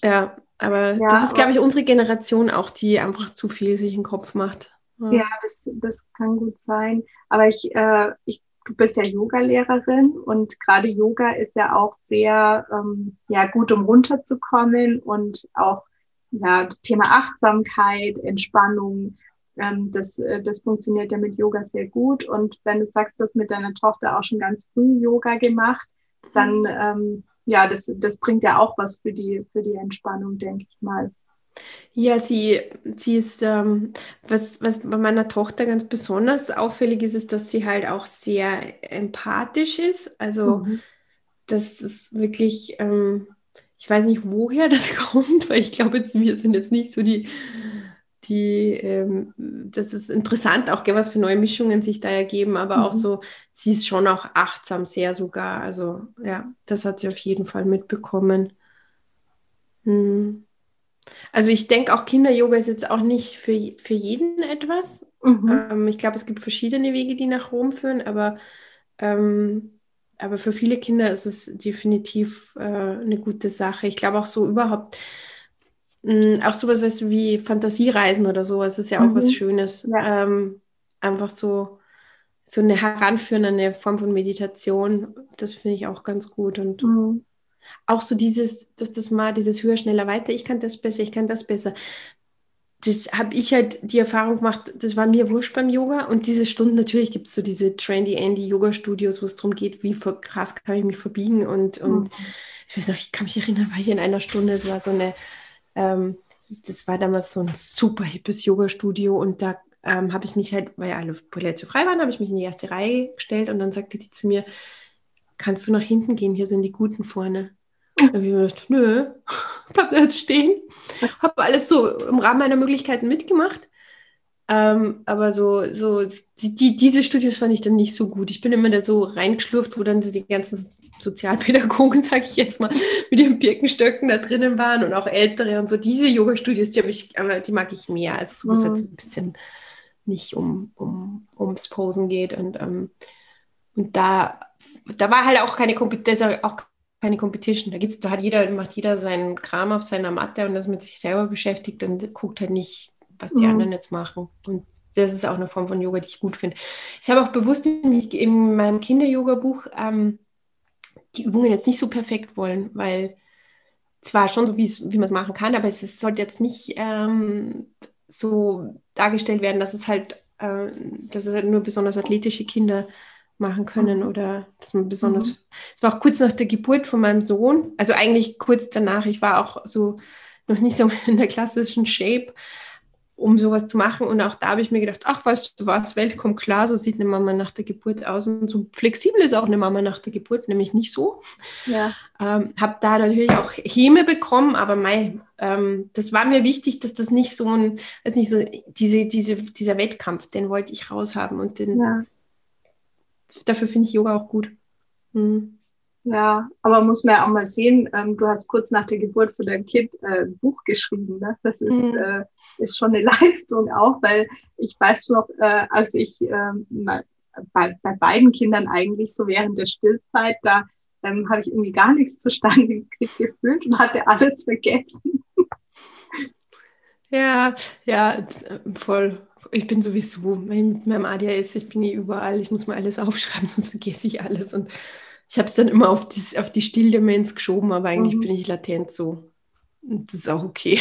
ja aber ja, das ist, glaube ich, unsere Generation auch, die einfach zu viel sich in den Kopf macht. Ja, ja das, das kann gut sein. Aber ich, äh, ich du bist ja Yoga-Lehrerin und gerade Yoga ist ja auch sehr ähm, ja, gut, um runterzukommen und auch ja, Thema Achtsamkeit, Entspannung, ähm, das, äh, das funktioniert ja mit Yoga sehr gut. Und wenn du sagst, du hast mit deiner Tochter auch schon ganz früh Yoga gemacht, dann ähm, ja, das, das bringt ja auch was für die, für die Entspannung, denke ich mal. Ja, sie, sie ist, ähm, was, was bei meiner Tochter ganz besonders auffällig ist, ist, dass sie halt auch sehr empathisch ist. Also, mhm. das ist wirklich, ähm, ich weiß nicht, woher das *laughs* kommt, weil ich glaube, jetzt, wir sind jetzt nicht so die, die, ähm, das ist interessant auch, was für neue Mischungen sich da ergeben, aber mhm. auch so, sie ist schon auch achtsam sehr sogar. Also, ja, das hat sie auf jeden Fall mitbekommen. Hm. Also ich denke auch Kinder-Yoga ist jetzt auch nicht für, für jeden etwas. Mhm. Ähm, ich glaube, es gibt verschiedene Wege, die nach Rom führen, aber, ähm, aber für viele Kinder ist es definitiv äh, eine gute Sache. Ich glaube auch so überhaupt, mh, hm, auch sowas weißt du, wie Fantasiereisen oder sowas ist ja auch mhm. was Schönes. Ja. Ähm, einfach so, so eine heranführende Form von Meditation, das finde ich auch ganz gut. Und mhm auch so dieses, dass das mal dieses höher, schneller, weiter, ich kann das besser, ich kann das besser. Das habe ich halt die Erfahrung gemacht, das war mir wurscht beim Yoga und diese Stunden, natürlich gibt es so diese trendy Andy Yoga Studios, wo es darum geht, wie krass kann ich mich verbiegen und, und mhm. ich weiß noch, ich kann mich erinnern, weil ich in einer Stunde, es war so eine, ähm, das war damals so ein super hippes Yoga Studio und da ähm, habe ich mich halt, weil alle Plätze frei waren, habe ich mich in die erste Reihe gestellt und dann sagte die zu mir, kannst du nach hinten gehen, hier sind die Guten vorne. Da habe ich mir gedacht, nö, *laughs* bleib da jetzt stehen. Habe alles so im Rahmen meiner Möglichkeiten mitgemacht. Ähm, aber so, so die, die, diese Studios fand ich dann nicht so gut. Ich bin immer da so reingeschlurft, wo dann die ganzen Sozialpädagogen, *laughs* sage ich jetzt mal, mit ihren Birkenstöcken da drinnen waren und auch ältere und so. Diese Yoga-Studios, die, ich, die mag ich mehr. Also wo es halt so ein bisschen nicht um, um, ums Posen geht. Und, ähm, und da, da war halt auch keine Kompetenz, auch keine Competition. Da, geht's, da hat jeder, macht jeder seinen Kram auf seiner Matte und das mit sich selber beschäftigt und guckt halt nicht, was die mhm. anderen jetzt machen. Und das ist auch eine Form von Yoga, die ich gut finde. Ich habe auch bewusst in, in meinem Kinder-Yoga-Buch ähm, die Übungen jetzt nicht so perfekt wollen, weil zwar schon so, wie man es machen kann, aber es, es sollte jetzt nicht ähm, so dargestellt werden, dass es halt, äh, dass es halt nur besonders athletische Kinder machen können mhm. oder dass man besonders. Mhm. Es mhm. war auch kurz nach der Geburt von meinem Sohn, also eigentlich kurz danach. Ich war auch so noch nicht so *laughs* in der klassischen Shape, um sowas zu machen. Und auch da habe ich mir gedacht, ach, weißt du was, Welt kommt klar, so sieht eine Mama nach der Geburt aus. Und so flexibel ist auch eine Mama nach der Geburt, nämlich nicht so. Ja. Ähm, habe da natürlich auch Häme bekommen, aber mei, ähm, das war mir wichtig, dass das nicht so ein, also nicht so diese, diese, dieser Wettkampf, den wollte ich raushaben und den, ja dafür finde ich Yoga auch gut. Mhm. Ja, aber muss man ja auch mal sehen, ähm, du hast kurz nach der Geburt für dein Kind äh, ein Buch geschrieben. Ne? Das ist, mhm. äh, ist schon eine *laughs* Leistung auch, weil ich weiß noch, äh, als ich äh, bei, bei beiden Kindern eigentlich so während der Stillzeit, da ähm, habe ich irgendwie gar nichts zustande gekriegt gefühlt und hatte alles vergessen. Ja, ja, voll ich bin sowieso mit meinem ADHS, ich bin hier überall, ich muss mal alles aufschreiben, *laughs* sonst vergesse ich alles. Und ich habe es dann immer auf, die, auf die Stilldemenz geschoben, aber eigentlich mhm. bin ich latent so. Und das ist auch okay.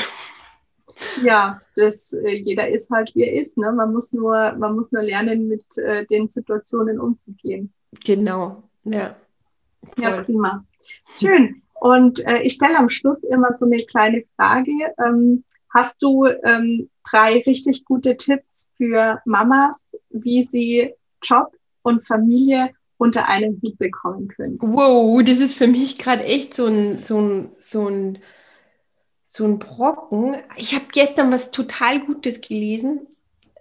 Ja, das, äh, jeder ist halt, wie er ist. Ne? Man, muss nur, man muss nur lernen, mit äh, den Situationen umzugehen. Genau, ja. Voll. Ja, prima. Schön. Und äh, ich stelle am Schluss immer so eine kleine Frage. Ähm, hast du ähm, drei richtig gute Tipps für Mamas, wie sie Job und Familie unter einem Hut bekommen können. Wow, das ist für mich gerade echt so ein, so ein, so ein, so ein Brocken. Ich habe gestern was total Gutes gelesen,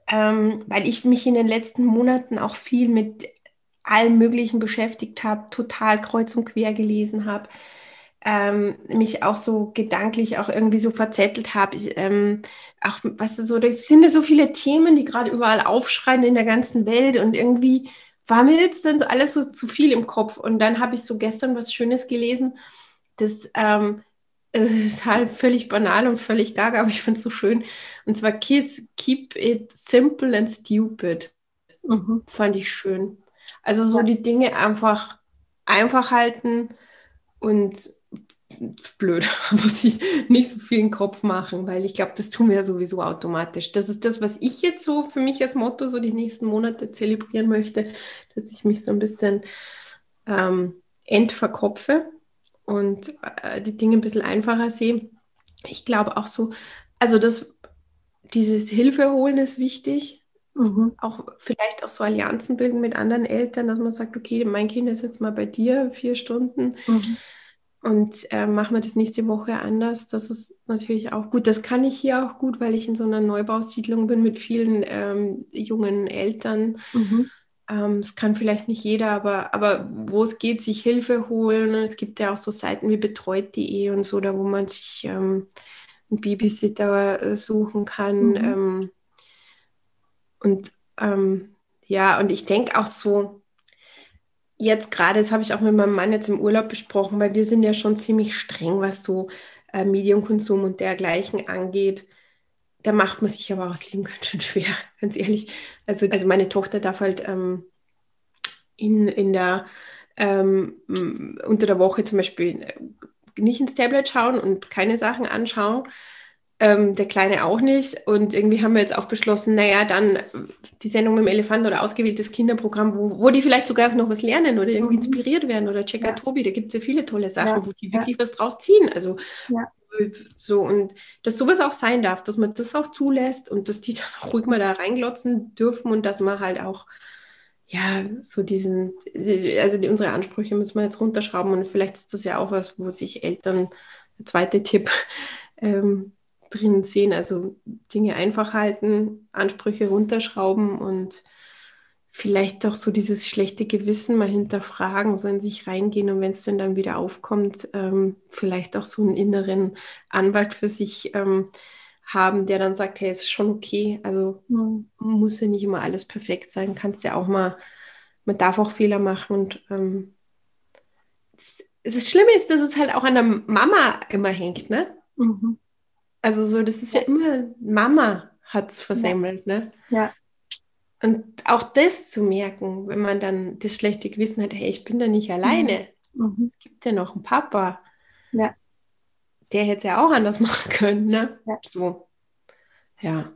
ähm, weil ich mich in den letzten Monaten auch viel mit allem Möglichen beschäftigt habe, total kreuz und quer gelesen habe. ähm, mich auch so gedanklich auch irgendwie so verzettelt habe. Ähm, auch, weißt du, so, das sind ja so viele Themen, die gerade überall aufschreien in der ganzen Welt und irgendwie war mir jetzt dann so alles so zu viel im Kopf. Und dann habe ich so gestern was Schönes gelesen, das ähm, ist halt völlig banal und völlig gaga, aber ich finde es so schön. Und zwar Kiss, keep it simple and stupid. Mhm. Fand ich schön. Also so ja. die Dinge einfach einfach halten und blöd, *laughs* muss ich nicht so viel in den Kopf machen, weil ich glaube, das tun wir ja sowieso automatisch. Das ist das, was ich jetzt so für mich als Motto so die nächsten Monate zelebrieren möchte, dass ich mich so ein bisschen ähm, entverkopfe und äh, die Dinge ein bisschen einfacher sehe. Ich glaube auch so, also das, dieses Hilfe holen ist wichtig. Mhm. Auch vielleicht auch so Allianzen bilden mit anderen Eltern, dass man sagt, okay, mein Kind ist jetzt mal bei dir vier Stunden. Mhm und äh, machen wir das nächste Woche anders. Das ist natürlich auch gut. Das kann ich hier auch gut, weil ich in so einer Neubausiedlung bin mit vielen ähm, jungen Eltern. Mhm. Ähm, das kann vielleicht nicht jeder, aber, aber wo es geht, sich Hilfe holen. Es gibt ja auch so Seiten wie betreut.de und so, da wo man sich ähm, einen Babysitter äh, suchen kann. Mhm. Ähm, und ähm, ja, und ich denke auch so, jetzt gerade, das habe ich auch mit meinem Mann jetzt im Urlaub besprochen, weil wir sind ja schon ziemlich streng, was so äh, Medienkonsum und dergleichen angeht. Da macht man sich aber auch das Leben *laughs* ganz schön schwer, ganz ehrlich. Also, also meine Tochter darf halt ähm, in, in der ähm, unter der Woche zum Beispiel äh, nicht ins Tablet schauen und keine Sachen anschauen ähm, der Kleine auch nicht. Und irgendwie haben wir jetzt auch beschlossen, naja, dann die Sendung mit dem Elefant oder ausgewähltes Kinderprogramm, wo, wo die vielleicht sogar noch was lernen oder irgendwie mhm. inspiriert werden oder Checker ja. Tobi, da gibt es ja viele tolle Sachen, ja. wo die wirklich ja. was draus ziehen. Also so und dass sowas auch sein darf, dass man das auch zulässt und dass die *laughs* dann auch ruhig mal da reinglotzen dürfen und dass man halt auch ja, so diesen, also die, unsere Ansprüche müssen wir jetzt runterschrauben und vielleicht ist das ja auch was, wo sich Eltern, der zweite Tipp, *laughs* ähm, drin sehen. Also Dinge einfach halten, Ansprüche runterschrauben und vielleicht auch so dieses schlechte Gewissen mal hinterfragen, so in sich reingehen und wenn es dann dann wieder aufkommt, ähm, vielleicht auch so einen inneren Anwalt für sich ähm, haben, der dann sagt, hey, ist schon okay. Also mhm. muss ja nicht immer alles perfekt sein, kannst ja auch mal, man darf auch Fehler machen und ähm, das, das Schlimme ist, dass es halt auch an der Mama immer hängt, ne? Mhm. Also so, das ist ja immer, Mama hat es versemmelt, ja. ne? Ja. Und auch das zu merken, wenn man dann das schlechte Gewissen hat, hey, ich bin da nicht alleine. Mhm. mhm. Es gibt ja noch einen Papa. Ja. Der hätte es ja auch anders *laughs* machen können, ne? Ja. So. Ja.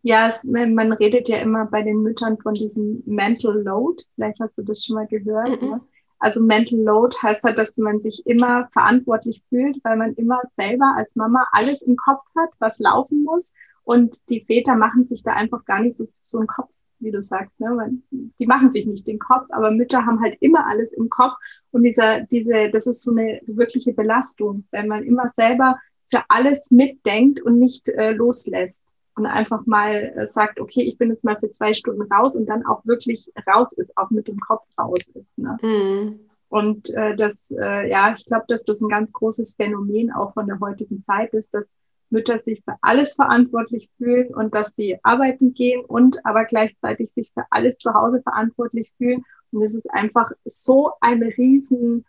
Ja, es, man redet ja immer bei den Müttern von diesem Mental Load. Vielleicht hast du das schon mal gehört. Mhm. Ne? Also Mental Load heißt halt, dass man sich immer verantwortlich fühlt, weil man immer selber als Mama alles im Kopf hat, was laufen muss. Und die Väter machen sich da einfach gar nicht so, so einen Kopf, wie du sagst. Ne? Die machen sich nicht den Kopf, aber Mütter haben halt immer alles im Kopf. Und dieser, diese, das ist so eine wirkliche Belastung, wenn man immer selber für alles mitdenkt und nicht äh, loslässt und einfach mal äh, sagt, okay, ich bin jetzt mal für zwei Stunden raus und dann auch wirklich raus ist, auch mit dem Kopf raus ist. Ne? Mhm. Und äh, das, äh, ja, ich glaube, dass das ein ganz großes Phänomen auch von der heutigen Zeit ist, dass Mütter sich für alles verantwortlich fühlen und dass sie arbeiten gehen und aber gleichzeitig sich für alles zu Hause verantwortlich fühlen. Und es ist einfach so ein riesen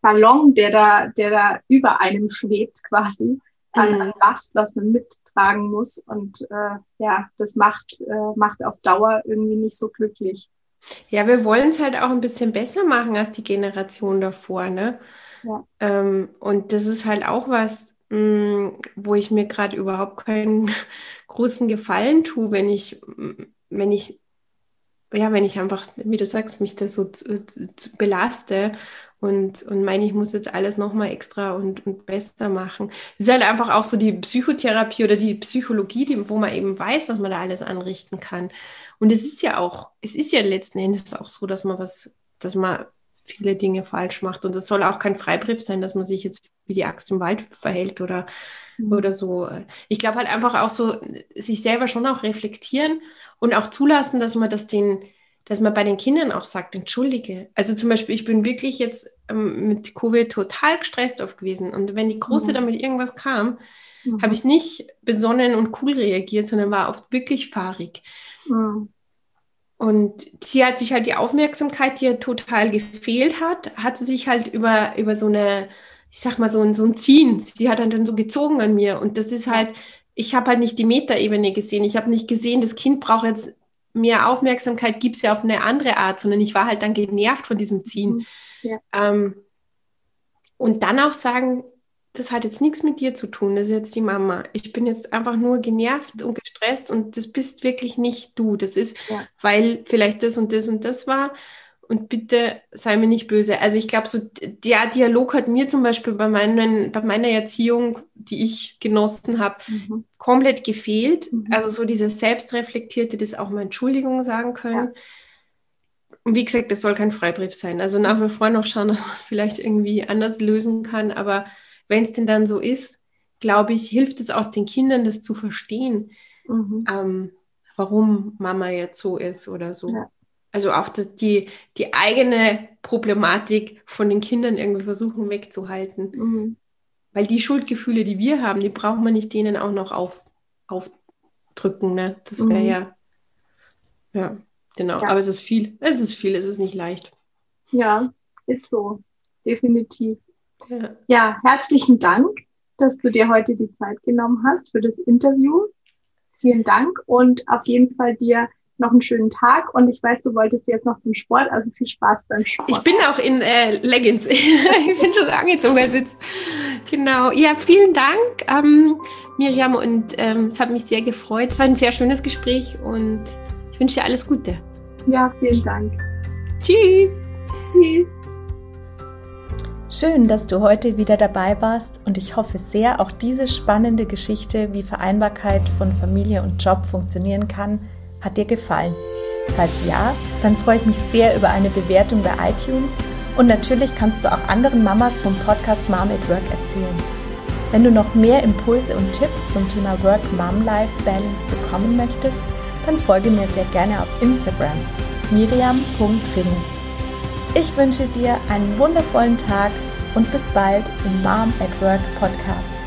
Ballon, der da, der da über einem schwebt quasi an, mhm. Last, was man mittragen muss. Und äh, ja, das macht, äh, macht auf Dauer irgendwie nicht so glücklich. Ja, wir wollen es halt auch ein bisschen besser machen als die Generation davor, ne? Ja. Ähm, und das ist halt auch was, mh, mm, wo ich mir gerade überhaupt keinen *laughs* großen Gefallen tue, wenn ich, wenn ich, ja, wenn ich einfach, wie du sagst, mich da so zu, zu, zu belaste und, und meine, ich muss jetzt alles nochmal extra und, und besser machen. Es ist halt einfach auch so die Psychotherapie oder die Psychologie, die, wo man eben weiß, was man da alles anrichten kann. Und es ist ja auch, es ist ja letzten Endes auch so, dass man was, dass man viele Dinge falsch macht. Und es soll auch kein Freibrief sein, dass man sich jetzt wie die Axt im Wald verhält oder, mhm. oder so. Ich glaube halt einfach auch so, sich selber schon auch reflektieren und auch zulassen, dass man das den, dass man bei den Kindern auch sagt, entschuldige. Also zum Beispiel, ich bin wirklich jetzt ähm, mit Covid total gestresst auf gewesen. Und wenn die Große mhm. damit irgendwas kam, mhm. habe ich nicht besonnen und cool reagiert, sondern war oft wirklich fahrig. Mhm. Und sie hat sich halt die Aufmerksamkeit, die ihr total gefehlt hat, hat sie sich halt über, über so eine, ich sag mal, so ein, so ein Ziehen, sie hat dann, dann so gezogen an mir. Und das ist halt, ich habe halt nicht die Metaebene gesehen. Ich habe nicht gesehen, das Kind braucht jetzt mehr Aufmerksamkeit, gibt es ja auf eine andere Art, sondern ich war halt dann genervt von diesem Ziehen. Mhm. Ja. Ähm, und dann auch sagen, das hat jetzt nichts mit dir zu tun, das ist jetzt die Mama. Ich bin jetzt einfach nur genervt und gestresst und das bist wirklich nicht du. Das ist, ja. weil vielleicht das und das und das war und bitte sei mir nicht böse. Also ich glaube, so der Dialog hat mir zum Beispiel bei, meinen, bei meiner Erziehung, die ich genossen habe, mhm. komplett gefehlt. Mhm. Also so dieses Selbstreflektierte, das auch mal Entschuldigung sagen können. Ja. Und wie gesagt, das soll kein Freibrief sein. Also nach wie vor noch schauen, *laughs* dass man es vielleicht irgendwie anders lösen kann. Aber wenn es denn dann so ist, glaube ich, hilft es auch den Kindern, das zu verstehen, mhm. ähm, warum Mama jetzt so ist oder so. Ja also auch das, die, die eigene Problematik von den Kindern irgendwie versuchen wegzuhalten. Mhm. Weil die Schuldgefühle, die wir haben, die braucht man nicht denen auch noch auf, aufdrücken. Ne? Das wäre mhm. ja, ja, genau. Ja. Aber es ist viel. Es ist viel, es ist nicht leicht. Ja, ist so. Definitiv. Ja. ja, herzlichen Dank, dass du dir heute die Zeit genommen hast für das Interview. Vielen Dank und auf jeden Fall dir noch einen schönen Tag und ich weiß, du wolltest jetzt noch zum Sport, also viel Spaß beim Sport. Ich bin auch in äh, Leggings. *laughs* ich bin schon angezogen, weil sitzt. Genau. Ja, vielen Dank, ähm, Miriam, und ähm, es hat mich sehr gefreut. Es war ein sehr schönes Gespräch und ich wünsche dir alles Gute. Ja, vielen Dank. Tschüss. Tschüss. Schön, dass du heute wieder dabei warst und ich hoffe sehr, auch diese spannende Geschichte, wie Vereinbarkeit von Familie und Job funktionieren kann, hat dir gefallen? Falls ja, dann freue ich mich sehr über eine Bewertung bei iTunes und natürlich kannst du auch anderen Mamas vom Podcast Mom at Work erzählen. Wenn du noch mehr Impulse und Tipps zum Thema Work-Mom-Life-Balance bekommen möchtest, dann folge mir sehr gerne auf Instagram miriam.ring. Ich wünsche dir einen wundervollen Tag und bis bald im Mom at Work Podcast.